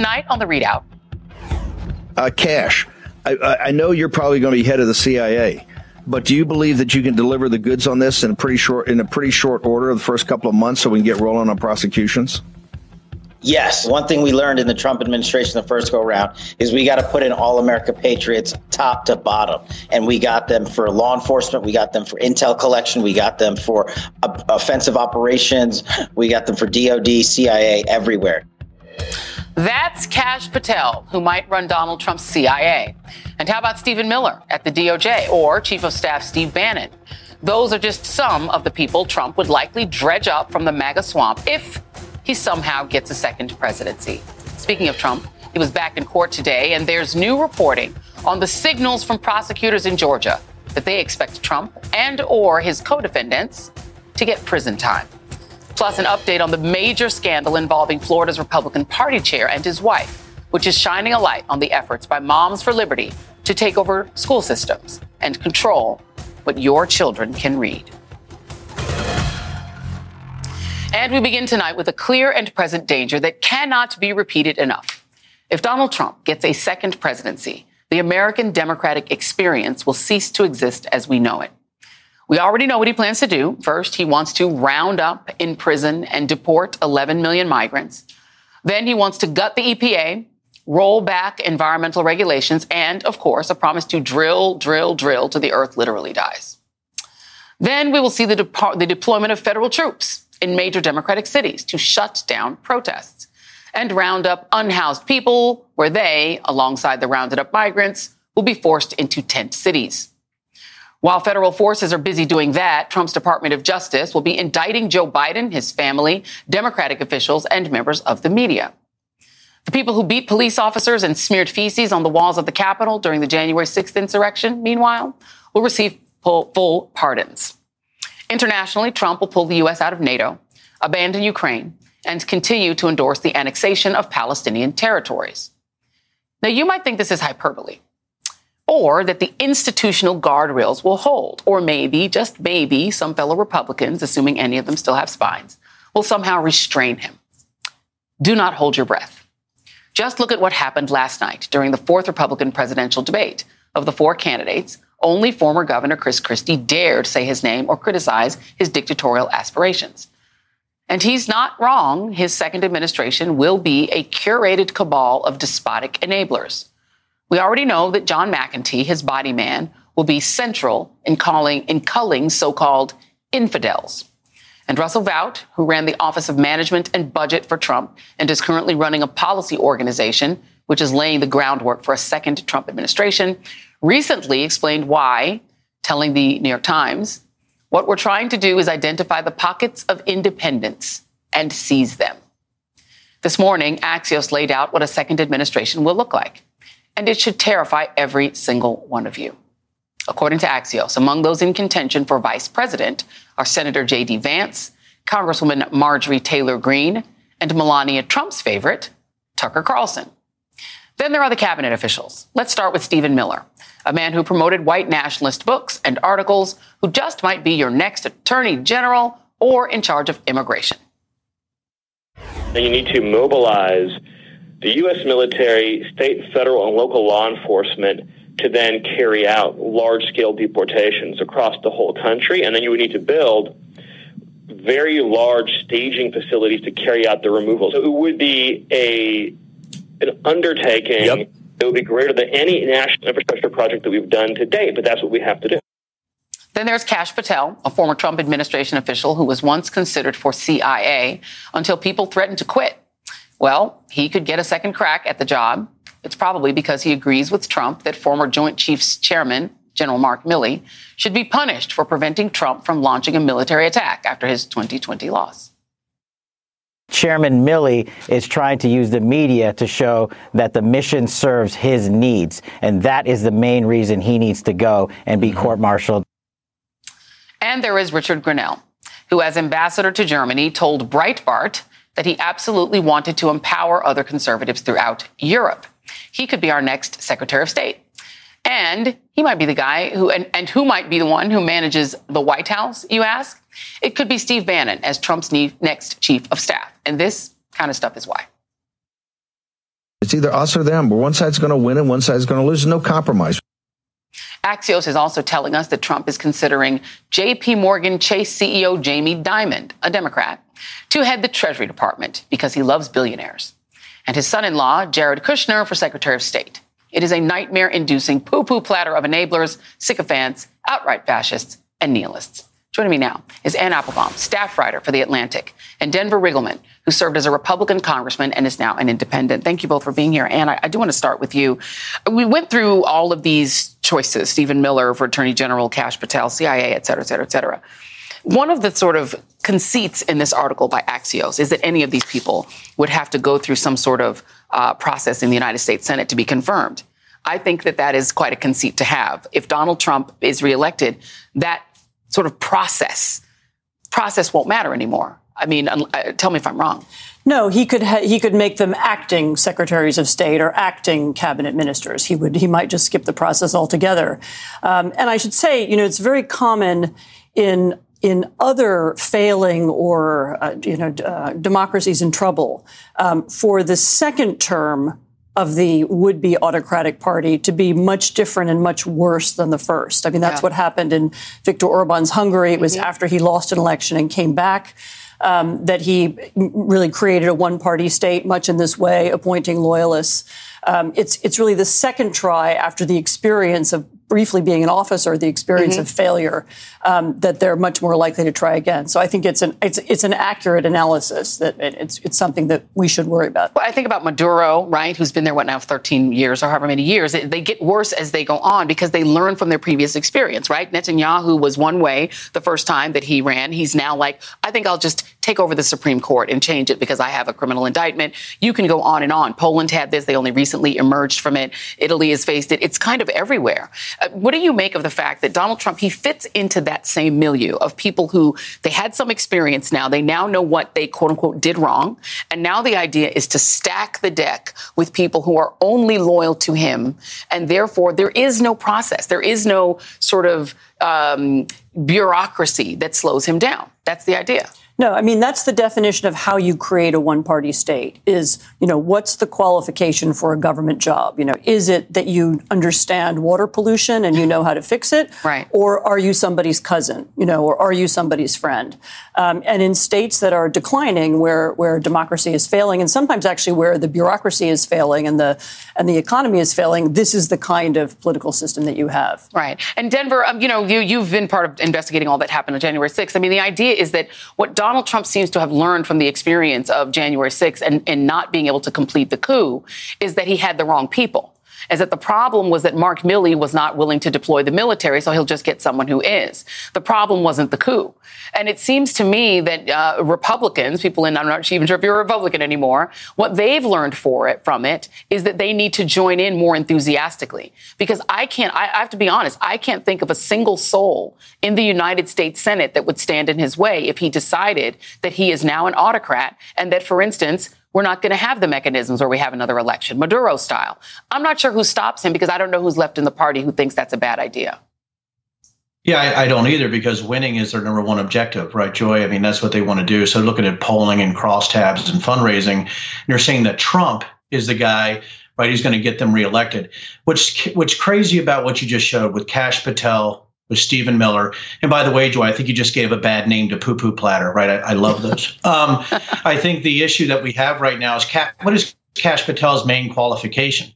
Tonight on the ReidOut. Uh, Kash, I, I know you're probably going to be head of the CIA, but do you believe that you can deliver the goods on this in a pretty short in a pretty short order the first couple of months so we can get rolling on prosecutions? Yes. One thing we learned in the Trump administration the first go around is we got to put in all America Patriots top to bottom. And we got them for law enforcement. We got them for intel collection. We got them for uh, offensive operations. We got them for DOD, CIA, everywhere. That's Kash Patel, who might run Donald Trump's CIA. And how about Stephen Miller at the DOJ or Chief of Staff Steve Bannon? Those are just some of the people Trump would likely dredge up from the MAGA swamp if he somehow gets a second presidency. Speaking of Trump, he was back in court today, and there's new reporting on the signals from prosecutors in Georgia that they expect Trump and or his co-defendants to get prison time. Plus an update on the major scandal involving Florida's Republican Party chair and his wife, which is shining a light on the efforts by Moms for Liberty to take over school systems and control what your children can read. And we begin tonight with a clear and present danger that cannot be repeated enough. If Donald Trump gets a second presidency, the American democratic experience will cease to exist as we know it. We already know what he plans to do. First, he wants to round up, imprison, and deport 11 million migrants. Then he wants to gut the EPA, roll back environmental regulations, and, of course, a promise to drill, drill, drill till the earth literally dies. Then we will see the, de- the deployment of federal troops in major Democratic cities to shut down protests and round up unhoused people where they, alongside the rounded up migrants, will be forced into tent cities. While federal forces are busy doing that, Trump's Department of Justice will be indicting Joe Biden, his family, Democratic officials, and members of the media. The people who beat police officers and smeared feces on the walls of the Capitol during the January 6th insurrection, meanwhile, will receive full, pardons. Internationally, Trump will pull the U.S. out of NATO, abandon Ukraine, and continue to endorse the annexation of Palestinian territories. Now, you might think this is hyperbole, or that the institutional guardrails will hold, or maybe, just maybe, some fellow Republicans, assuming any of them still have spines, will somehow restrain him. Do not hold your breath. Just look at what happened last night during the fourth Republican presidential debate. Of the four candidates, only former Governor Chris Christie dared say his name or criticize his dictatorial aspirations. And he's not wrong. His second administration will be a curated cabal of despotic enablers. We already know that John McEntee, his body man, will be central in calling in culling so-called infidels. And Russell Vought, who ran the Office of Management and Budget for Trump and is currently running a policy organization which is laying the groundwork for a second Trump administration, recently explained why, telling the New York Times, what we're trying to do is identify the pockets of independence and seize them. This morning, Axios laid out what a second administration will look like, and it should terrify every single one of you. According to Axios, among those in contention for vice president are Senator J.D. Vance, Congresswoman Marjorie Taylor Greene, and Melania Trump's favorite, Tucker Carlson. Then there are the cabinet officials. Let's start with Stephen Miller, a man who promoted white nationalist books and articles, who just might be your next attorney general or in charge of immigration. You need to mobilize the U.S. military, state, federal, and local law enforcement to then carry out large scale deportations across the whole country. And then you would need to build very large staging facilities to carry out the removal. So it would be a an undertaking yep it would be greater than any national infrastructure project that we've done to date, but that's what we have to do. Then there's Kash Patel, a former Trump administration official who was once considered for CIA until people threatened to quit. Well, he could get a second crack at the job. It's probably because he agrees with Trump that former Joint Chiefs Chairman General Mark Milley should be punished for preventing Trump from launching a military attack after his 2020 loss. Chairman Milley is trying to use the media to show that the mission serves his needs. And that is the main reason he needs to go and be mm-hmm. court martialed. And there is Richard Grenell, who, as ambassador to Germany, told Breitbart that he absolutely wanted to empower other conservatives throughout Europe. He could be our next Secretary of State. And he might be the guy who, and, and who might be the one who manages the White House, you ask? It could be Steve Bannon as Trump's next chief of staff. And this kind of stuff is why. It's either us or them, but one side's going to win and one side's going to lose. No compromise. Axios is also telling us that Trump is considering JP Morgan Chase CEO Jamie Dimon, a Democrat, to head the Treasury Department because he loves billionaires, and his son in law, Jared Kushner, for Secretary of State. It is a nightmare inducing poo poo platter of enablers, sycophants, outright fascists, and nihilists. Joining me now is Anne Applebaum, staff writer for The Atlantic, and Denver Riggleman, who served as a Republican congressman and is now an independent. Thank you both for being here. Anne, I, I do want to start with you. We went through all of these choices Stephen Miller for Attorney General, Kash Patel, CIA, et cetera, et cetera, et cetera. One of the sort of conceits in this article by Axios is that any of these people would have to go through some sort of uh, process in the United States Senate to be confirmed. I think that that is quite a conceit to have. If Donald Trump is reelected, that sort of process process won't matter anymore. I mean, uh, tell me if I'm wrong. No, he could ha- he could make them acting secretaries of state or acting cabinet ministers. He would he might just skip the process altogether. Um, and I should say, you know, it's very common in in other failing or uh, you know uh, democracies in trouble um, for the second term of the would be autocratic party to be much different and much worse than the first. I mean, that's yeah. what happened in Viktor Orban's Hungary. It was mm-hmm. after he lost an election and came back. Um, that he really created a one-party state, much in this way, appointing loyalists. Um, it's it's really the second try after the experience of briefly being in office or the experience mm-hmm. of failure um, that they're much more likely to try again. So I think it's an it's it's an accurate analysis that it's it's something that we should worry about. Well, I think about Maduro, right, who's been there what now 13 years or however many years. They get worse as they go on because they learn from their previous experience, right? Netanyahu was one way the first time that he ran. He's now like, I think I'll just take over the Supreme Court and change it because I have a criminal indictment. You can go on and on. Poland had this; they only recently emerged from it. Italy has faced it. It's kind of everywhere. Uh, what do you make of the fact that Donald Trump, he fits into that same milieu of people who they had some experience now. They now know what they quote unquote did wrong. And now the idea is to stack the deck with people who are only loyal to him. And therefore, there is no process. There is no sort of um, bureaucracy that slows him down. That's the idea. No, I mean that's the definition of how you create a one-party state. Is you know what's the qualification for a government job? You know, is it that you understand water pollution and you know how to fix it, right? Or are you somebody's cousin? You know, or are you somebody's friend? Um, and in states that are declining, where where democracy is failing, and sometimes actually where the bureaucracy is failing and the and the economy is failing, this is the kind of political system that you have. Right. And Denver, um, you know, you you've been part of investigating all that happened on January 6th. I mean, the idea is that what Donald Donald Trump seems to have learned from the experience of January 6th and, and not being able to complete the coup is that he had the wrong people is that the problem was that Mark Milley was not willing to deploy the military, so he'll just get someone who is. The problem wasn't the coup. And it seems to me that uh, Republicans, people in, I'm not even sure if you're a Republican anymore, what they've learned for it from it is that they need to join in more enthusiastically. Because I can't, I, I have to be honest, I can't think of a single soul in the United States Senate that would stand in his way if he decided that he is now an autocrat and that, for instance, we're not going to have the mechanisms where we have another election, Maduro style. I'm not sure who stops him because I don't know who's left in the party who thinks that's a bad idea. Yeah, I, I, don't either because winning is their number one objective, right, Joy? I mean, that's what they want to do. So looking at polling and crosstabs and fundraising, you're saying that Trump is the guy, right? He's going to get them reelected. What's what's crazy about what you just showed with Kash Patel, with Stephen Miller. And by the way, Joy, I think you just gave a bad name to Poo Poo Platter, right? I, I love those. um, I think the issue that we have right now is what is Kash Patel's main qualification?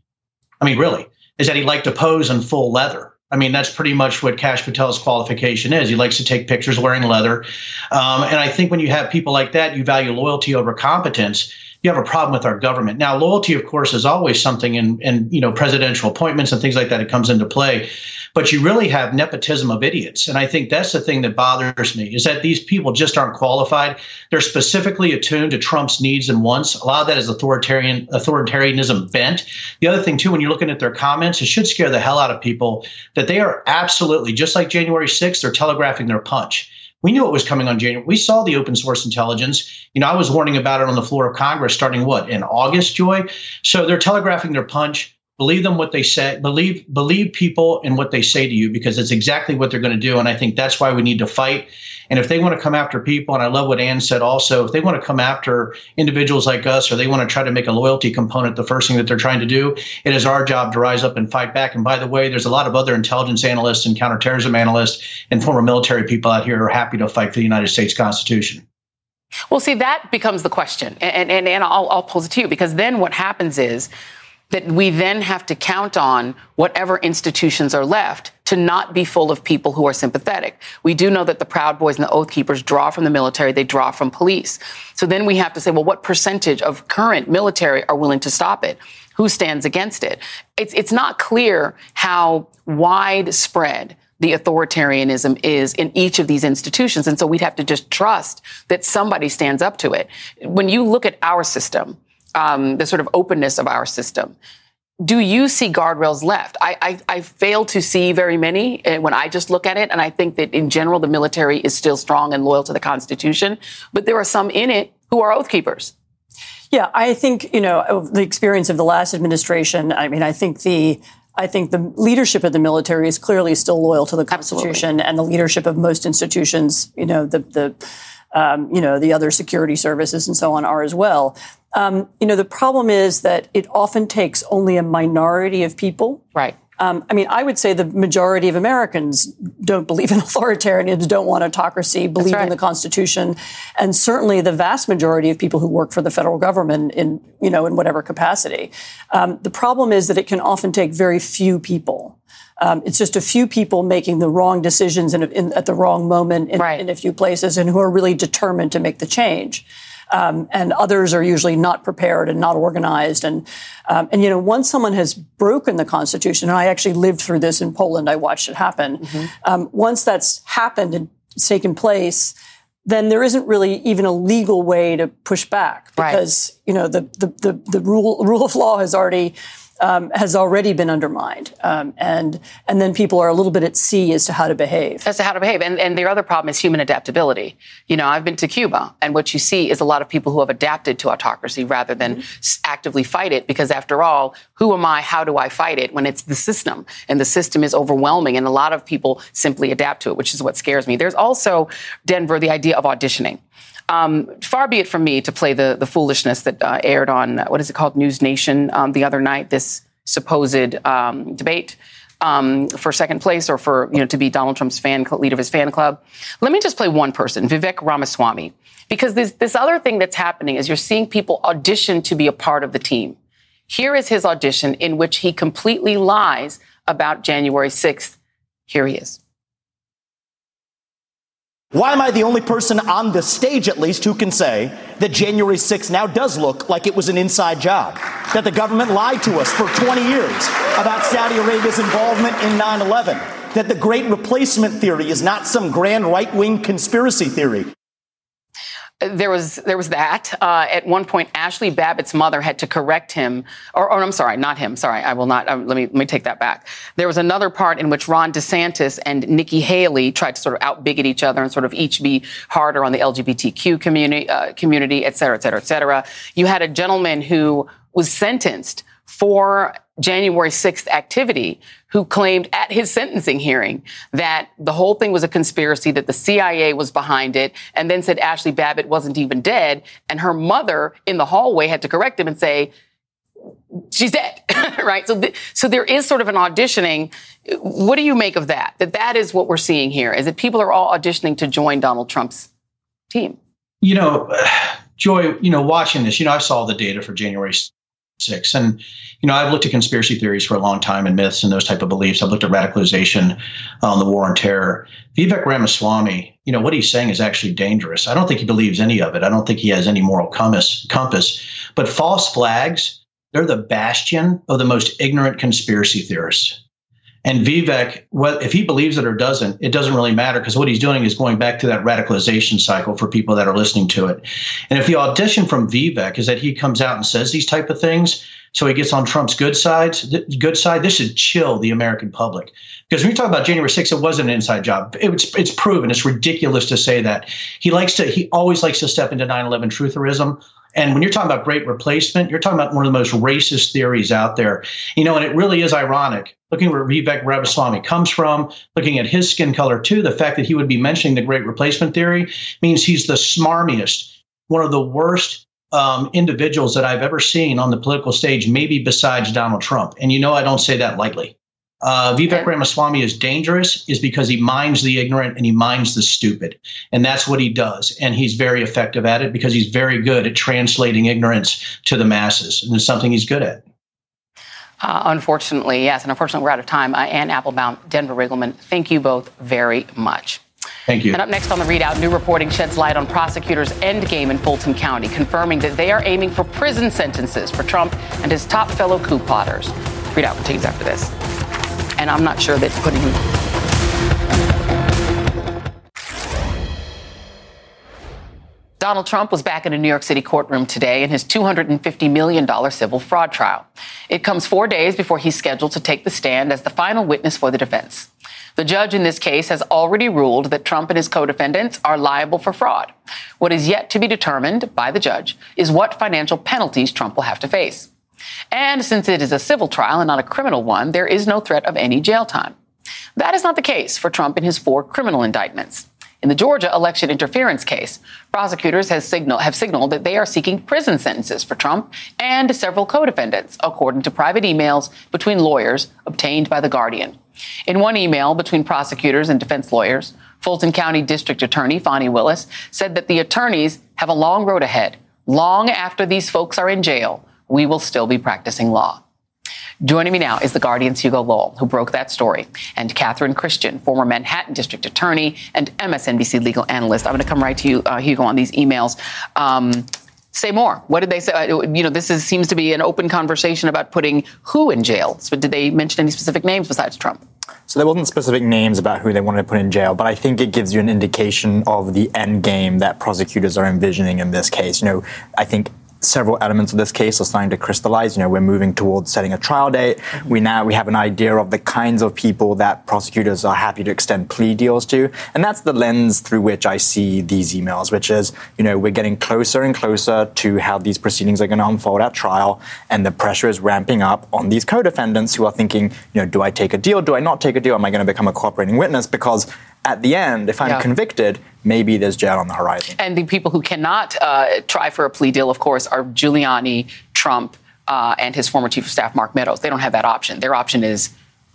I mean, really, is that he liked to pose in full leather. I mean, that's pretty much what Kash Patel's qualification is. He likes to take pictures wearing leather. Um, and I think when you have people like that, you value loyalty over competence you have a problem with our government. Now, loyalty, of course, is always something in, in you know presidential appointments and things like that. It comes into play, but you really have nepotism of idiots, and I think that's the thing that bothers me is that these people just aren't qualified. They're specifically attuned to Trump's needs and wants. A lot of that is authoritarian authoritarianism bent. The other thing too, when you're looking at their comments, it should scare the hell out of people that they are absolutely just like January 6th. They're telegraphing their punch we knew it was coming on January. We saw the open source intelligence. You know, I was warning about it on the floor of Congress starting what in August, Joy. So they're telegraphing their punch. Believe them what they say believe believe people in what they say to you because it's exactly what they're going to do and i think that's why we need to fight and if they want to come after people and i love what anne said also if they want to come after individuals like us or they want to try to make a loyalty component the first thing that they're trying to do it is our job to rise up and fight back and by the way there's a lot of other intelligence analysts and counterterrorism analysts and former military people out here who are happy to fight for the united states constitution well, see, that becomes the question. And, and, and I'll, I'll pose it to you because then what happens is that we then have to count on whatever institutions are left to not be full of people who are sympathetic. We do know that the Proud Boys and the Oath Keepers draw from the military, they draw from police. So then we have to say, well, what percentage of current military are willing to stop it? Who stands against it? It's, it's not clear how widespread the authoritarianism is in each of these institutions. And so we'd have to just trust that somebody stands up to it. When you look at our system, um, the sort of openness of our system. Do you see guardrails left? I, I, I, fail to see very many uh, when I just look at it. And I think that in general, the military is still strong and loyal to the Constitution. But there are some in it who are oath keepers. Yeah, I think, you know, the experience of the last administration, I mean, I think the I think the leadership of the military is clearly still loyal to the Constitution, Absolutely. and the leadership of most institutions, you know, the the um, you know the other security services and so on are as well. Um, you know, the problem is that it often takes only a minority of people. Right. Um, I mean, I would say the majority of Americans don't believe in authoritarianism, don't want autocracy, believe right. in the Constitution, and certainly the vast majority of people who work for the federal government in you know in whatever capacity. Um, the problem is that it can often take very few people. Um, it's just a few people making the wrong decisions in, in, at the wrong moment in, right. in a few places, and who are really determined to make the change. Um, and others are usually not prepared and not organized. And um, and you know, once someone has broken the Constitution, and I actually lived through this in Poland, I watched it happen. Mm-hmm. Um, once that's happened and taken place, then there isn't really even a legal way to push back because right. you know the, the the the rule rule of law has already um, has already been undermined, um, and and then people are a little bit at sea as to how to behave. As to how to behave, and and the other problem is human adaptability. You know, I've been to Cuba, and what you see is a lot of people who have adapted to autocracy rather than mm-hmm. actively fight it. Because after all, who am I? How do I fight it when it's the system, and the system is overwhelming, and a lot of people simply adapt to it, which is what scares me. There's also Denver the idea of auditioning. Um, far be it from me to play the the foolishness that uh, aired on what is it called News Nation um, the other night. This supposed um, debate. Um, for second place or for you know to be Donald Trump's fan leader of his fan club. Let me just play one person, Vivek Ramaswamy, because this this other thing that's happening is you're seeing people audition to be a part of the team. Here is his audition in which he completely lies about January 6th. Here he is. Why am I the only person on the stage, at least, who can say that January 6th now does look like it was an inside job? That the government lied to us for 20 years about Saudi Arabia's involvement in 9 11? That the great replacement theory is not some grand right wing conspiracy theory? There was there was that. Uh, at one point, Ashley Babbitt's mother had to correct him, or, or I'm sorry, not him. Sorry, I will not. Um, let me let me take that back. There was another part in which Ron DeSantis and Nikki Haley tried to sort of outbigot each other and sort of each be harder on the LGBTQ community, uh, community, et cetera, et cetera, et cetera. You had a gentleman who was sentenced for January 6th activity who claimed at his sentencing hearing that the whole thing was a conspiracy, that the CIA was behind it, and then said Ashley Babbitt wasn't even dead. And her mother in the hallway had to correct him and say, she's dead, right? So, th- so there is sort of an auditioning. What do you make of that? That that is what we're seeing here, is that people are all auditioning to join Donald Trump's team. You know, Joy, you know, watching this, you know, I saw the data for January six. And, you know, I've looked at conspiracy theories for a long time and myths and those type of beliefs. I've looked at radicalization on the war on terror. Vivek Ramaswamy, you know, what he's saying is actually dangerous. I don't think he believes any of it. I don't think he has any moral compass. compass. But false flags, they're the bastion of the most ignorant conspiracy theorists. And Vivek, well, if he believes it or doesn't, it doesn't really matter because what he's doing is going back to that radicalization cycle for people that are listening to it. And if the audition from Vivek is that he comes out and says these type of things, so he gets on Trump's good side, good side, this should chill the American public. Because when you talk about January 6th, it wasn't an inside job. It's it's proven. It's ridiculous to say that. He likes to. He always likes to step into 9/11 trutherism And when you're talking about great replacement, you're talking about one of the most racist theories out there. You know, and it really is ironic looking where Vivek Ramaswamy comes from, looking at his skin color too. The fact that he would be mentioning the great replacement theory means he's the smarmiest, one of the worst um, individuals that I've ever seen on the political stage, maybe besides Donald Trump. And you know, I don't say that lightly. Uh, Vivek Ramaswamy is dangerous is because he minds the ignorant and he minds the stupid. And that's what he does. And he's very effective at it because he's very good at translating ignorance to the masses. And it's something he's good at. Uh, unfortunately, yes. And unfortunately, we're out of time. Uh, Anne Applebaum, Denver Riggleman, thank you both very much. Thank you. And up next on the ReidOut, new reporting sheds light on prosecutors' endgame in Fulton County, confirming that they are aiming for prison sentences for Trump and his top fellow coup plotters. ReidOut continues after this. And I'm not sure that putting Donald Trump was back in a New York City courtroom today in his $250 million civil fraud trial. It comes four days before he's scheduled to take the stand as the final witness for the defense. The judge in this case has already ruled that Trump and his co defendants are liable for fraud. What is yet to be determined by the judge is what financial penalties Trump will have to face. And since it is a civil trial and not a criminal one, there is no threat of any jail time. That is not the case for Trump in his four criminal indictments. In the Georgia election interference case, prosecutors have, signal, have signaled that they are seeking prison sentences for Trump and several co-defendants, according to private emails between lawyers obtained by The Guardian. In one email between prosecutors and defense lawyers, Fulton County District Attorney Fani Willis said that the attorneys have a long road ahead. Long after these folks are in jail, we will still be practicing law. Joining me now is the Guardian's Hugo Lowell, who broke that story, and Catherine Christian, former Manhattan District Attorney and MSNBC legal analyst. I'm going to come right to you, uh, Hugo, on these emails. Um, say more. What did they say? Uh, you know, this is, seems to be an open conversation about putting who in jail. So did they mention any specific names besides Trump? So there wasn't specific names about who they wanted to put in jail, but I think it gives you an indication of the end game that prosecutors are envisioning in this case. You know, I think several elements of this case are starting to crystallize. You know, we're moving towards setting a trial date. Mm-hmm. We now we have an idea of the kinds of people that prosecutors are happy to extend plea deals to, and that's the lens through which I see these emails, which is you know we're getting closer and closer to how these proceedings are going to unfold at trial, and the pressure is ramping up on these co-defendants who are thinking, you know, do I take a deal? Do I not take a deal? Am I going to become a cooperating witness? Because at the end, if I'm yeah. convicted, maybe there's jail on the horizon. And the people who cannot uh, try for a plea deal, of course, are Giuliani, Trump, uh, and his former chief of staff, Mark Meadows. They don't have that option. Their option is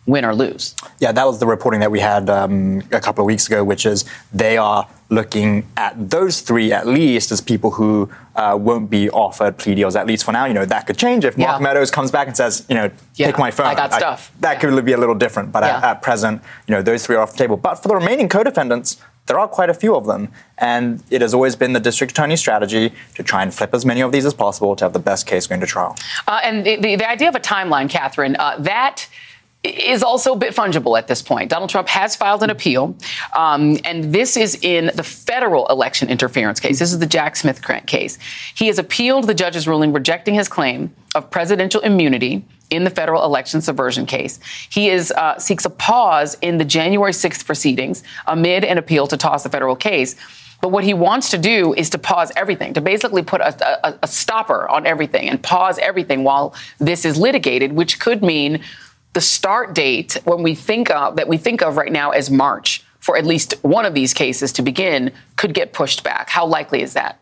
win or lose. Yeah, that was the reporting that we had um, a couple of weeks ago, which is they are looking at those three at least as people who uh, won't be offered plea deals, at least for now. You know, that could change if Mark yeah. Meadows comes back and says, you know, yeah, take my phone. I got stuff. I, that yeah. could be a little different, but at, at, present, you know, those three are off the table. But for the remaining co-defendants, there are quite a few of them. And it has always been the district attorney's strategy to try and flip as many of these as possible to have the best case going to trial. Uh, and the, the, the, idea of a timeline, Catherine, uh, that is also a bit fungible at this point. Donald Trump has filed an appeal, um, and this is in the federal election interference case. This is the Jack Smith case. He has appealed the judge's ruling rejecting his claim of presidential immunity in the federal election subversion case. He is uh, seeks a pause in the January 6th proceedings amid an appeal to toss the federal case. But what he wants to do is to pause everything, to basically put a, a, a stopper on everything and pause everything while this is litigated, which could mean the start date when we think of that we think of right now as March for at least one of these cases to begin could get pushed back. How likely is that?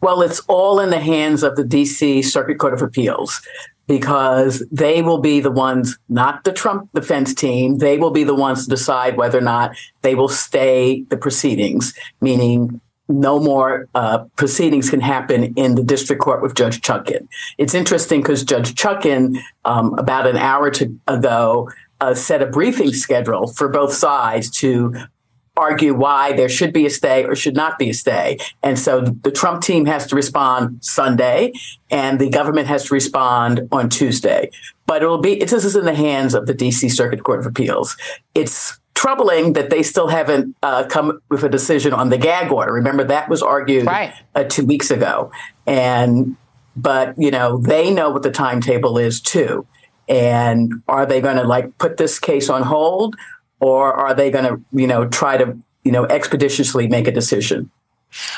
Well, it's all in the hands of the DC Circuit Court of Appeals because they will be the ones, not the Trump defense team, they will be the ones to decide whether or not they will stay the proceedings, meaning no more uh, proceedings can happen in the district court with Judge Chutkan. It's interesting because Judge Chutkan, um, about an hour to, ago, uh, set a briefing schedule for both sides to argue why there should be a stay or should not be a stay. And so the Trump team has to respond Sunday, and the government has to respond on Tuesday. But it will be, it's this is in the hands of the DC Circuit Court of Appeals. It's troubling that they still haven't uh, come with a decision on the gag order. Remember that was argued right. uh, two weeks ago, and but you know they know what the timetable is too. And are they going to like put this case on hold, or are they going to you know try to you know expeditiously make a decision?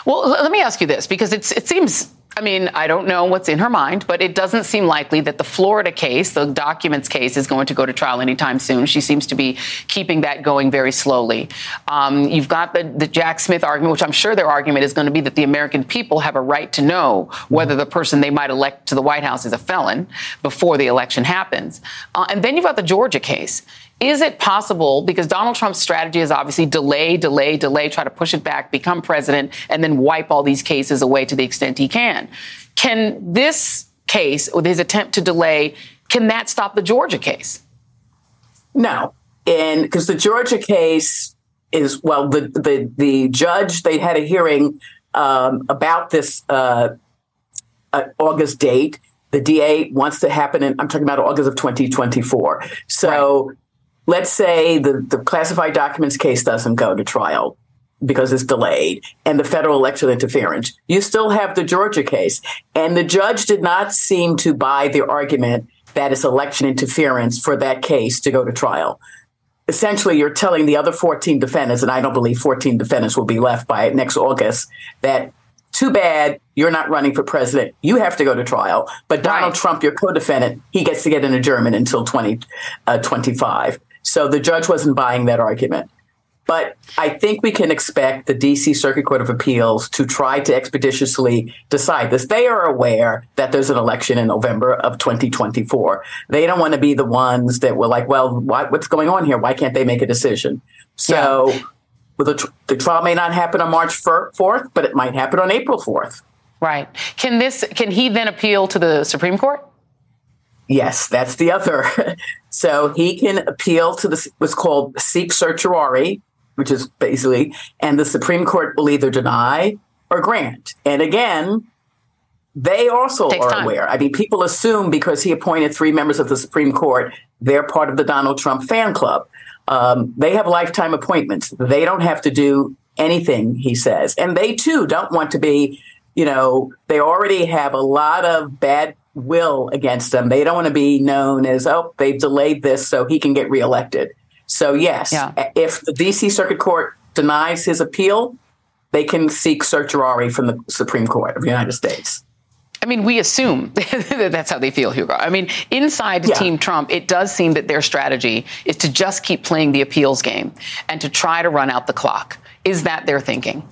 Well, let me ask you this because it seems I mean, I don't know what's in her mind, but it doesn't seem likely that the Florida case, the documents case, is going to go to trial anytime soon. She seems to be keeping that going very slowly. Um, you've got the, the Jack Smith argument, which I'm sure their argument is going to be that the American people have a right to know whether the person they might elect to the White House is a felon before the election happens. Uh, and then you've got the Georgia case. Is it possible, because Donald Trump's strategy is obviously delay, delay, delay, try to push it back, become president, and then wipe all these cases away to the extent he can? Can this case, with his attempt to delay, can that stop the Georgia case? No. And because the Georgia case is, well, the, the, the judge, they had a hearing um, about this uh, uh, August date. The DA wants to happen and I'm talking about August of 2024. So right let's say the, the classified documents case doesn't go to trial because it's delayed and the federal election interference, you still have the Georgia case. And the judge did not seem to buy the argument that it's election interference for that case to go to trial. Essentially, you're telling the other 14 defendants, and I don't believe 14 defendants will be left by next August, that too bad you're not running for president. You have to go to trial. But Donald right. Trump, your co defendant, he gets to get an adjournment until 2025. 20, uh, so the judge wasn't buying that argument. But I think we can expect the DC Circuit Court of Appeals to try to expeditiously decide this. They are aware that there's an election in November of 2024. They don't want to be the ones that were like, well, what's going on here? Why can't they make a decision? So yeah. well, the, the trial may not happen on March 4th, but it might happen on April 4th. Right. Can this? Can he then appeal to the Supreme Court? Yes, that's the other. so he can appeal to the what's called seek certiorari, which is basically, and the Supreme Court will either deny or grant. And again, they also are time. aware. I mean, people assume because he appointed three members of the Supreme Court, they're part of the Donald Trump fan club. Um, they have lifetime appointments. They don't have to do anything he says. And they too don't want to be, you know, they already have a lot of bad will against them. They don't want to be known as, oh, they've delayed this so he can get reelected. So, yes, yeah. if the DC Circuit Court denies his appeal, they can seek certiorari from the Supreme Court of the United States. I mean, we assume that that's how they feel, Hugo. I mean, inside yeah. Team Trump, it does seem that their strategy is to just keep playing the appeals game and to try to run out the clock. Is that their thinking?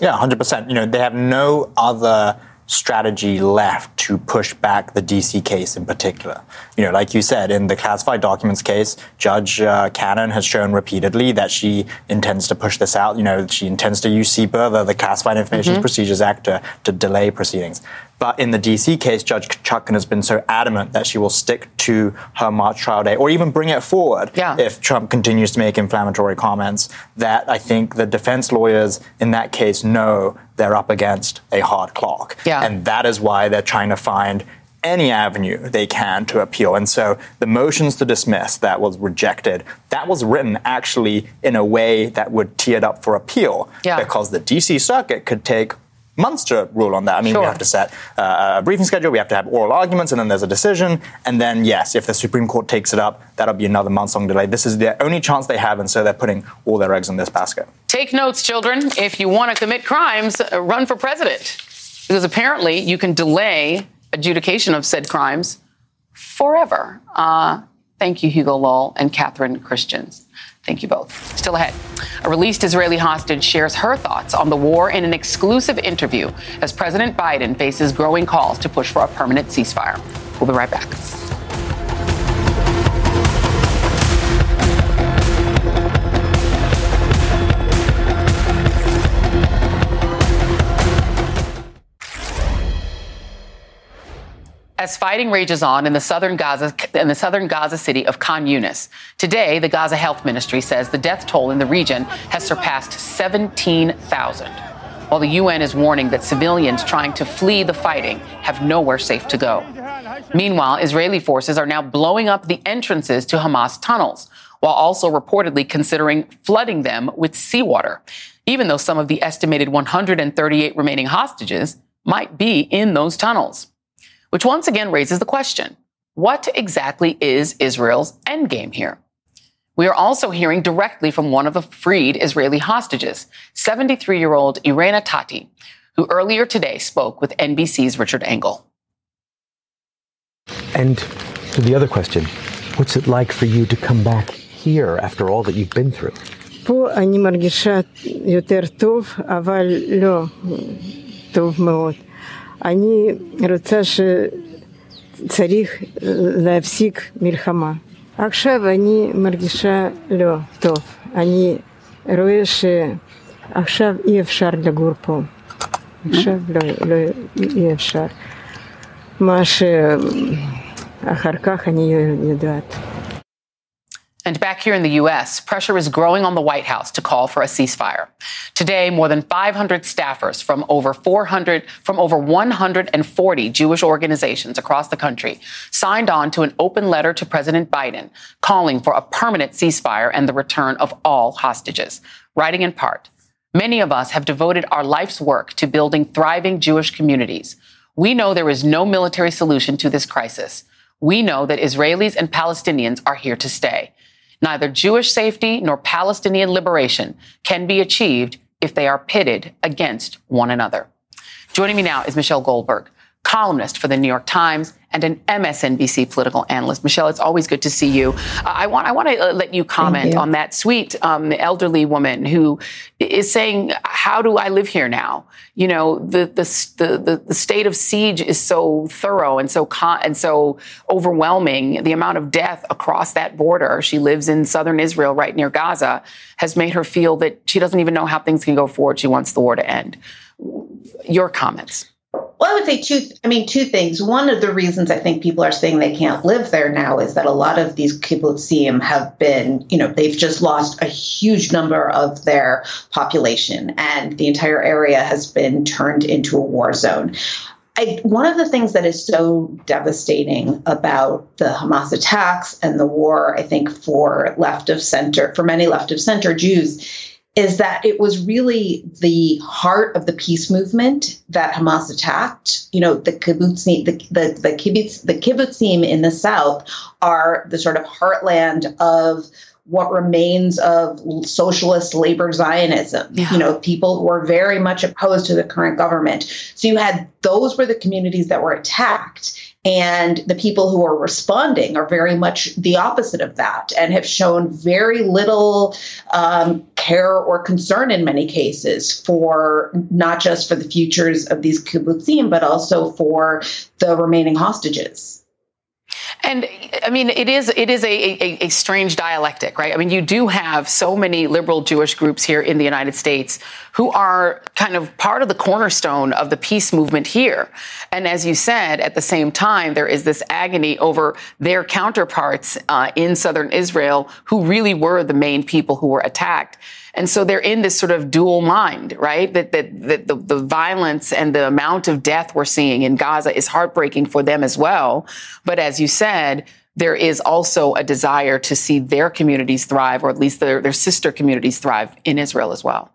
Yeah, 100%. You know, they have no other strategy left to push back the DC case in particular. You know, like you said, in the classified documents case, Judge uh, Cannon has shown repeatedly that she intends to push this out. You know, she intends to use CIPA, the, the Classified Information mm-hmm. Procedures Act, to, to delay proceedings. But in the DC case, Judge Chutkan has been so adamant that she will stick to her March trial date or even bring it forward yeah. if Trump continues to make inflammatory comments that I think the defense lawyers in that case know they're up against a hard clock. Yeah. And that is why they're trying to find any avenue they can to appeal. And so the motions to dismiss that was rejected, that was written actually in a way that would tee it up for appeal yeah. because the DC circuit could take months to rule on that. I mean, sure. we have to set uh, a briefing schedule, we have to have oral arguments, and then there's a decision. And then, yes, if the Supreme Court takes it up, that'll be another months long delay. This is the only chance they have, and so they're putting all their eggs in this basket. Take notes, children. If you want to commit crimes, uh, run for president. Because apparently you can delay adjudication of said crimes forever. Uh, thank you, Hugo Lowell and Catherine Christians. Thank you both. Still ahead. A released Israeli hostage shares her thoughts on the war in an exclusive interview as President Biden faces growing calls to push for a permanent ceasefire. We'll be right back. As fighting rages on in the southern Gaza in the southern Gaza city of Khan Yunis. Today, the Gaza Health Ministry says the death toll in the region has surpassed 17,000. While the UN is warning that civilians trying to flee the fighting have nowhere safe to go. Meanwhile, Israeli forces are now blowing up the entrances to Hamas tunnels, while also reportedly considering flooding them with seawater, even though some of the estimated 138 remaining hostages might be in those tunnels which once again raises the question what exactly is Israel's endgame here? We are also hearing directly from one of the freed Israeli hostages, 73 year old Irena Tati, who earlier today spoke with NBC's Richard Engel. And to the other question, what's it like for you to come back here after all that you've been through? פה אני מרגישה יותר טוב, אבל לא טוב מאוד. אני רוצה שצריך להפסיק מלחמה. עכשיו אני מרגישה לא טוב. אני רואה שעכשיו אי אפשר לגור פה. עכשיו לא, לא אי אפשר. מה שאחר כך אני יודעת. And back here in the U.S., pressure is growing on the White House to call for a ceasefire. Today, more than 500 staffers from over 400, from over 140 Jewish organizations across the country signed on to an open letter to President Biden calling for a permanent ceasefire and the return of all hostages. Writing in part, many of us have devoted our life's work to building thriving Jewish communities. We know there is no military solution to this crisis. We know that Israelis and Palestinians are here to stay. Neither Jewish safety nor Palestinian liberation can be achieved if they are pitted against one another. Joining me now is Michelle Goldberg, columnist for the New York Times and an MSNBC political analyst. Michelle, it's always good to see you. Uh, I want I want to uh, let you comment you. on that sweet um, elderly woman who is saying, "How do I live here now?" You know, the the the, the state of siege is so thorough and so con- and so overwhelming. The amount of death across that border. She lives in southern Israel, right near Gaza, has made her feel that she doesn't even know how things can go forward. She wants the war to end. Your comments. Well, I would say two. I mean, two things. One of the reasons I think people are saying they can't live there now is that a lot of these kibbutzim have been, you know, they've just lost a huge number of their population, and the entire area has been turned into a war zone. I, one of the things that is so devastating about the Hamas attacks and the war, I think, for left of center, for many left of center Jews, is that it was really the heart of the peace movement that Hamas attacked. You know, the kibbutzim, the the the kibbutz, the kibbutzim in the south are the sort of heartland of what remains of socialist labor Zionism. Yeah. You know, people who are very much opposed to the current government. So you had those were the communities that were attacked. And the people who are responding are very much the opposite of that and have shown very little um, care or concern in many cases for not just for the futures of these kibbutzim, but also for the remaining hostages. And I mean, it is it is a, a, a, strange dialectic, right? I mean, you do have so many liberal Jewish groups here in the United States who are kind of part of the cornerstone of the peace movement here. And as you said, at the same time, there is this agony over their counterparts uh, in southern Israel who really were the main people who were attacked. And so they're in this sort of dual mind, right? That, that, that the, the violence and the amount of death we're seeing in Gaza is heartbreaking for them as well. But as you said, there is also a desire to see their communities thrive, or at least their, their sister communities thrive in Israel as well.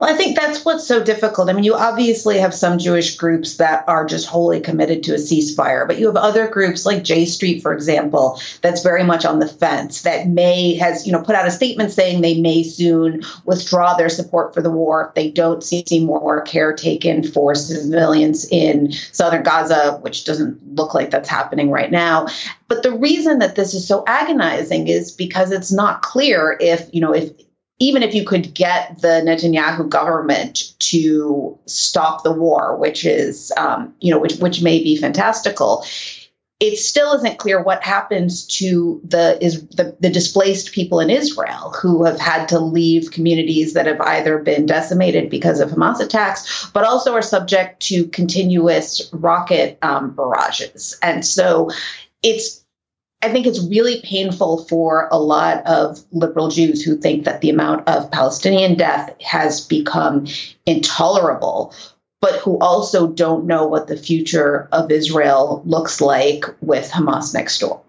Well, I think that's what's so difficult. I mean, you obviously have some Jewish groups that are just wholly committed to a ceasefire, but you have other groups like J Street, for example, that's very much on the fence, that may has, you know, put out a statement saying they may soon withdraw their support for the war if they don't see more care taken for civilians in southern Gaza, which doesn't look like that's happening right now. But the reason that this is so agonizing is because it's not clear if, you know, if even if you could get the Netanyahu government to stop the war, which is, um, you know, which which may be fantastical, it still isn't clear what happens to the is the, the displaced people in Israel who have had to leave communities that have either been decimated because of Hamas attacks, but also are subject to continuous rocket um, barrages, and so it's I think it's really painful for a lot of liberal Jews who think that the amount of Palestinian death has become intolerable, but who also don't know what the future of Israel looks like with Hamas next door.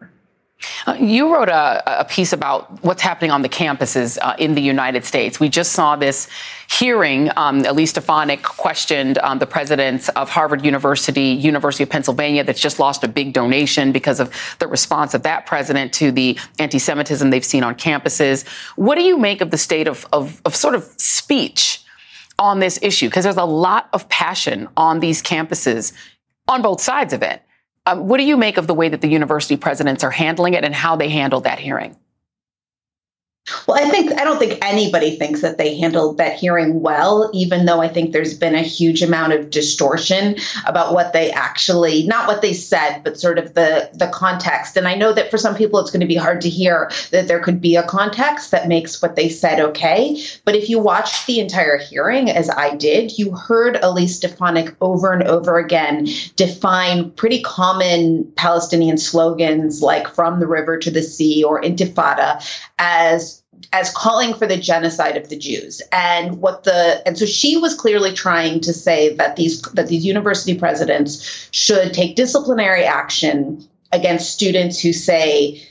Uh, you wrote a, a, piece about what's happening on the campuses uh, in the United States. We just saw this hearing. Um, Elise Stefanik questioned um, the presidents of Harvard University, University of Pennsylvania, that's just lost a big donation because of the response of that president to the anti-Semitism they've seen on campuses. What do you make of the state of, of, of sort of speech on this issue? Because there's a lot of passion on these campuses on both sides of it. Um, what do you make of the way that the university presidents are handling it and how they handled that hearing? Well, I think I don't think anybody thinks that they handled that hearing well, even though I think there's been a huge amount of distortion about what they actually not what they said, but sort of the the context. And I know that for some people it's going to be hard to hear that there could be a context that makes what they said okay. But if you watched the entire hearing, as I did, you heard Elise Stefanik over and over again define pretty common Palestinian slogans like from the river to the sea or intifada as as calling for the genocide of the Jews. And what the and so she was clearly trying to say that these that these university presidents should take disciplinary action against students who say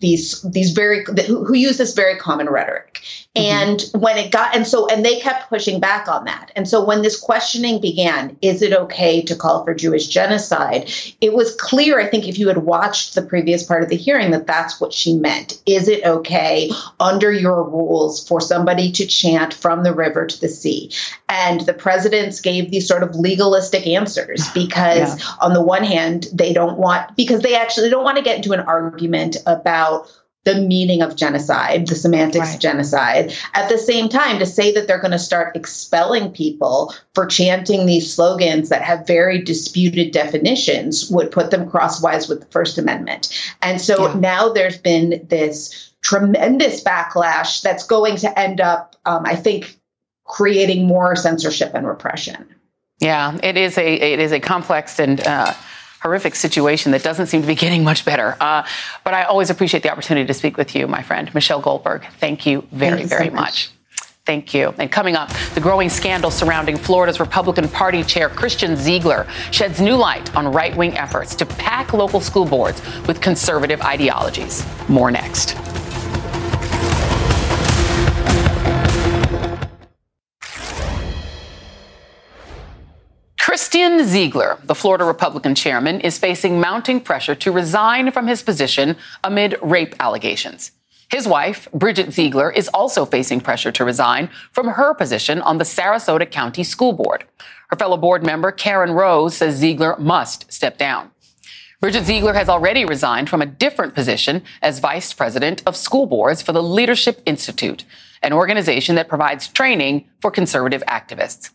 these these very who, who use this very common rhetoric. Mm-hmm. and when it got and so and they kept pushing back on that. And so when this questioning began is it okay to call for jewish genocide? It was clear i think if you had watched the previous part of the hearing that that's what she meant. Is it okay under your rules for somebody to chant from the river to the sea? And the presidents gave these sort of legalistic answers because yeah. on the one hand they don't want because they actually don't want to get into an argument about about the meaning of genocide, the semantics right. of genocide. At the same time, to say that they're going to start expelling people for chanting these slogans that have very disputed definitions would put them crosswise with the First Amendment. And so yeah. now there's been this tremendous backlash that's going to end up, um, I think, creating more censorship and repression. Yeah, it is a it is a complex and uh, horrific situation that doesn't seem to be getting much better. Uh, but I always appreciate the opportunity to speak with you, my friend. Michelle Goldberg, thank you very, thank you very so much. much. Thank you. And coming up, the growing scandal surrounding Florida's Republican Party chair Christian Ziegler sheds new light on right wing efforts to pack local school boards with conservative ideologies. More next. Christian Ziegler, the Florida Republican chairman, is facing mounting pressure to resign from his position amid rape allegations. His wife, Bridget Ziegler, is also facing pressure to resign from her position on the Sarasota County School Board. Her fellow board member, Karen Rose, says Ziegler must step down. Bridget Ziegler has already resigned from a different position as vice president of school boards for the Leadership Institute, an organization that provides training for conservative activists.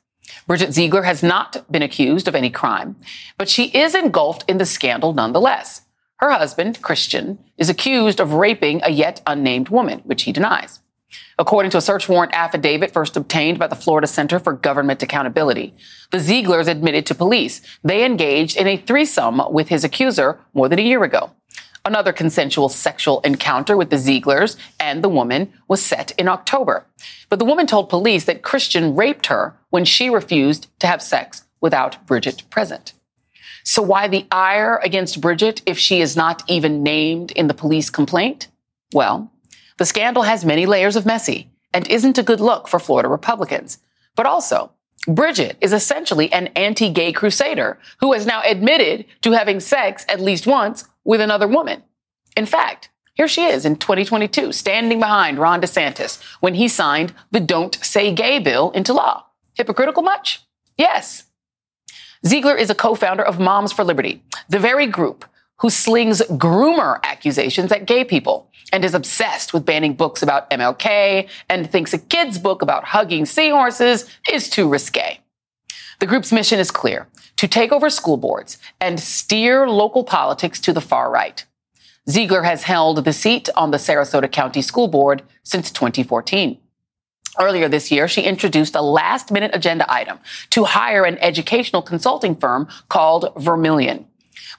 Bridget Ziegler has not been accused of any crime, but she is engulfed in the scandal nonetheless. Her husband, Christian, is accused of raping a yet unnamed woman, which he denies. According to a search warrant affidavit first obtained by the Florida Center for Government Accountability, the Zieglers admitted to police they engaged in a threesome with his accuser more than a year ago. Another consensual sexual encounter with the Zieglers and the woman was set in October. But the woman told police that Christian raped her when she refused to have sex without Bridget present. So why the ire against Bridget if she is not even named in the police complaint? Well, the scandal has many layers of messy and isn't a good look for Florida Republicans. But also, Bridget is essentially an anti-gay crusader who has now admitted to having sex at least once with another woman. In fact, here she is in 2022, standing behind Ron DeSantis when he signed the Don't Say Gay bill into law. Hypocritical much? Yes. Ziegler is a co-founder of Moms for Liberty, the very group who slings groomer accusations at gay people and is obsessed with banning books about MLK and thinks a kid's book about hugging seahorses is too risque. The group's mission is clear to take over school boards and steer local politics to the far right. Ziegler has held the seat on the Sarasota County School Board since 2014. Earlier this year, she introduced a last minute agenda item to hire an educational consulting firm called Vermillion.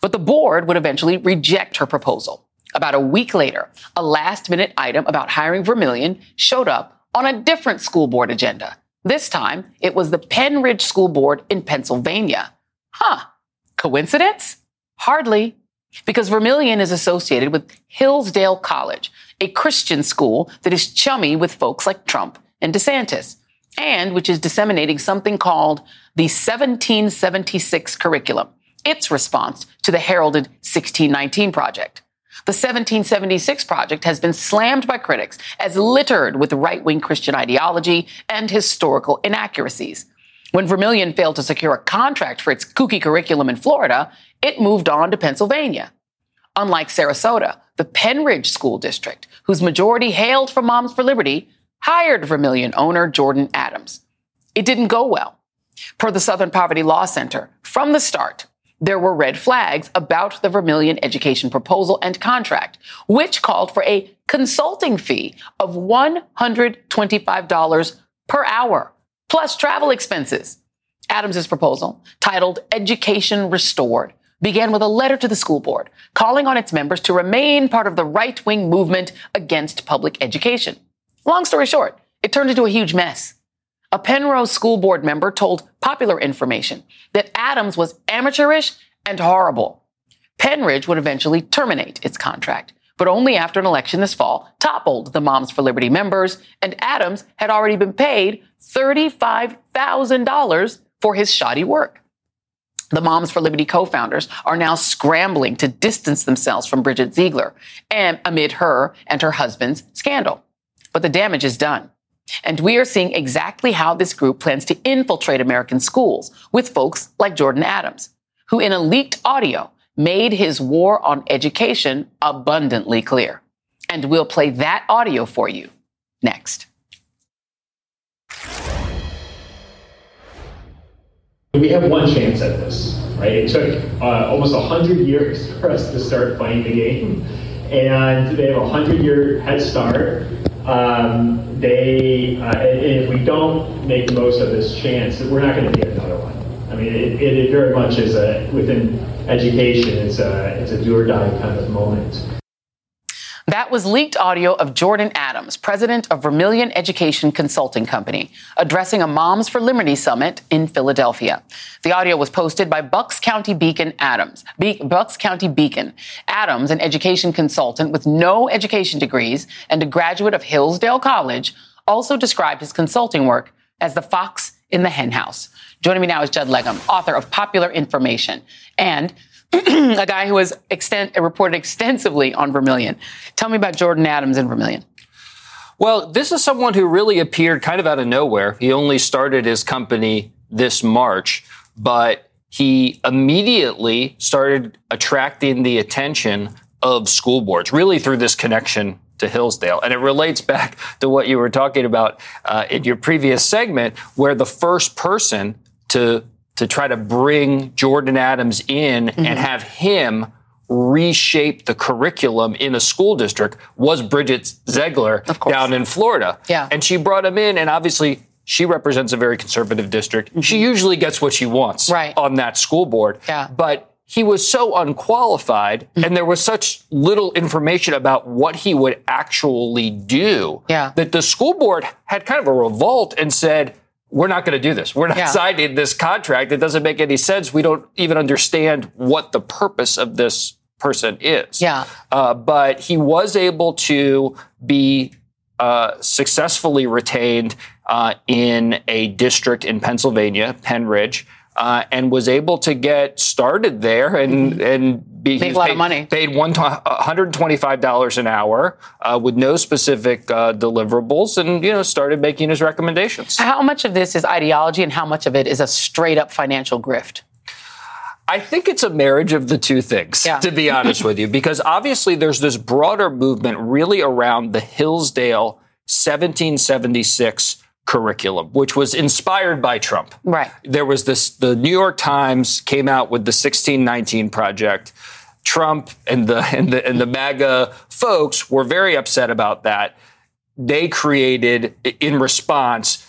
But the board would eventually reject her proposal. About a week later, a last minute item about hiring Vermillion showed up on a different school board agenda. This time, it was the Pennridge School Board in Pennsylvania. Huh. Coincidence? Hardly. Because Vermillion is associated with Hillsdale College, a Christian school that is chummy with folks like Trump and DeSantis, and which is disseminating something called the 1776 curriculum, its response to the heralded 1619 project. The 1776 project has been slammed by critics as littered with right wing Christian ideology and historical inaccuracies. When Vermillion failed to secure a contract for its kooky curriculum in Florida, it moved on to Pennsylvania. Unlike Sarasota, the Pennridge School District, whose majority hailed from Moms for Liberty, hired Vermillion owner Jordan Adams. It didn't go well. Per the Southern Poverty Law Center, from the start, there were red flags about the Vermillion education proposal and contract, which called for a consulting fee of $125 per hour, plus travel expenses. Adams's proposal, titled Education Restored, began with a letter to the school board calling on its members to remain part of the right wing movement against public education. Long story short, it turned into a huge mess. A Penrose school board member told Popular Information that Adams was amateurish and horrible. Pennridge would eventually terminate its contract, but only after an election this fall toppled the Moms for Liberty members, and Adams had already been paid $35,000 for his shoddy work. The Moms for Liberty co-founders are now scrambling to distance themselves from Bridget Ziegler and amid her and her husband's scandal. But the damage is done. And we are seeing exactly how this group plans to infiltrate American schools with folks like Jordan Adams, who in a leaked audio made his war on education abundantly clear. And we'll play that audio for you next. We have one chance at this, right? It took uh, almost 100 years for us to start playing the game, and they have a 100 year head start. Um, they, uh, if we don't make the most of this chance, we're not going to get another one. I mean, it, it, very much is a within education. It's a it's a do or die kind of moment. That was leaked audio of Jordan Adams, president of Vermillion Education Consulting Company, addressing a Moms for Liberty summit in Philadelphia. The audio was posted by Bucks County Beacon Adams. Be- Bucks County Beacon. Adams, an education consultant with no education degrees and a graduate of Hillsdale College, also described his consulting work as the fox in the henhouse. Joining me now is Judd Legum, author of Popular Information and a guy who has extent, reported extensively on Vermillion. Tell me about Jordan Adams and Vermillion. Well, this is someone who really appeared kind of out of nowhere. He only started his company this March, but he immediately started attracting the attention of school boards, really through this connection to Hillsdale. And it relates back to what you were talking about uh, in your previous segment, where the first person to to try to bring Jordan Adams in mm-hmm. and have him reshape the curriculum in a school district was Bridget Ziegler down in Florida. Yeah. And she brought him in, and obviously she represents a very conservative district. Mm-hmm. She usually gets what she wants right. on that school board. Yeah. But he was so unqualified mm-hmm. and there was such little information about what he would actually do yeah. that the school board had kind of a revolt and said, we're not going to do this. We're not yeah. signing this contract. It doesn't make any sense. We don't even understand what the purpose of this person is. Yeah. Uh, but he was able to be uh, successfully retained uh, in a district in Pennsylvania, Pennridge, uh, and was able to get started there and mm-hmm. and be Make a lot paid, of money. Paid one hundred twenty five dollars an hour uh, with no specific uh, deliverables, and you know started making his recommendations. How much of this is ideology, and how much of it is a straight up financial grift? I think it's a marriage of the two things, yeah. to be honest with you, because obviously there's this broader movement really around the Hillsdale 1776 curriculum, which was inspired by Trump. Right. There was this, the New York Times came out with the 1619 project. Trump and the, and the, and the MAGA folks were very upset about that. They created, in response,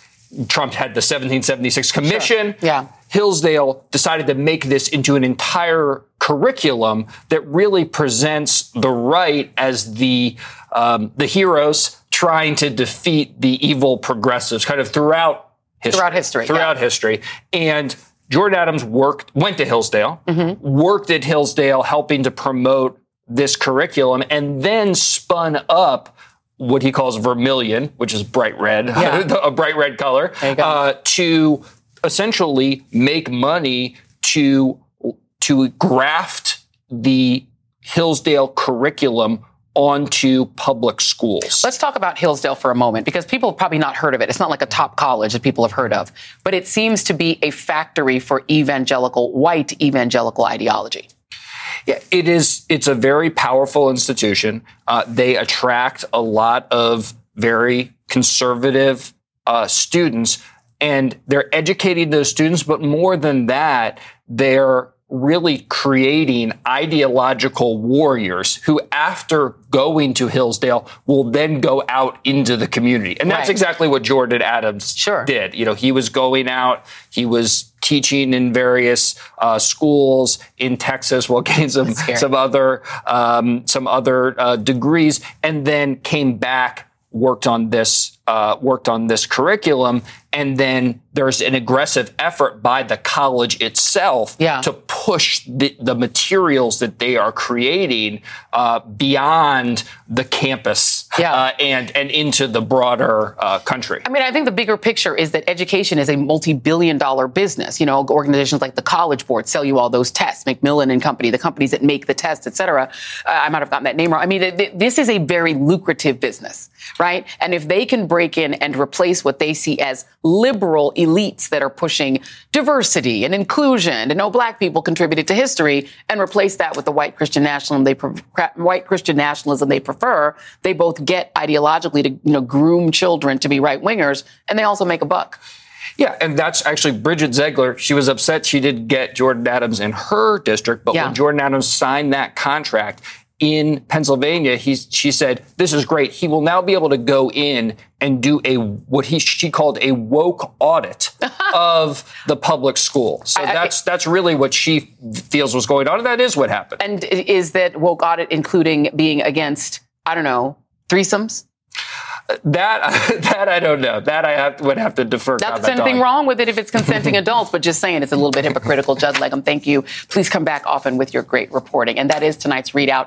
Trump had the 1776 commission. Sure. Yeah. Hillsdale decided to make this into an entire curriculum that really presents the right as the um, the heroes trying to defeat the evil progressives kind of throughout history. Throughout history. Throughout yeah. history. And Jordan Adams worked, went to Hillsdale, Mm-hmm. worked at Hillsdale, helping to promote this curriculum, and then spun up what he calls vermilion, which is bright red, Yeah. a bright red color, There you go. uh, to essentially make money to to graft the Hillsdale curriculum onto public schools. Let's talk about Hillsdale for a moment because people have probably not heard of it. It's not like a top college that people have heard of, but it seems to be a factory for evangelical, white evangelical ideology. Yeah, it is. It's a very powerful institution. Uh, they attract a lot of very conservative uh, students, and they're educating those students. But more than that, they're really creating ideological warriors who, after going to Hillsdale, will then go out into the community. And that's Right. exactly what Jordan Adams did. You know, he was going out, he was teaching in various uh, schools in Texas while getting some some other um, some other uh, degrees, and then came back, worked on this uh, worked on this curriculum, and then there's an aggressive effort by the college itself to push the, the materials that they are creating uh, beyond the campus uh, and and into the broader uh, country. I mean, I think the bigger picture is that education is a multi-billion dollar business. You know, organizations like the College Board sell you all those tests, Macmillan and Company, the companies that make the tests, et cetera. Uh, I might have gotten that name wrong. I mean, th- th- this is a very lucrative business, right? And if they can break in and replace what they see as liberal elites that are pushing diversity and inclusion and no black people contributed to history and replace that with the white Christian nationalism they pre- white Christian nationalism they prefer, they both get ideologically to you know groom children to be right wingers and they also make a buck. Yeah, and that's actually Bridget Ziegler. She was upset she didn't get Jordan Adams in her district, but Yeah. when Jordan Adams signed that contract in Pennsylvania, he, she said, "This is great. He will now be able to go in and do a what he she called a woke audit of the public school." So I- I- that's that's really what she feels was going on, and that is what happened. And is that woke audit including being against I don't know threesomes? That that I don't know. That I have, would have to defer. Not that anything on. wrong with it if it's consenting adults, but just saying it's a little bit hypocritical. Judd Legum, thank you. Please come back often with your great reporting. And that is tonight's ReidOut.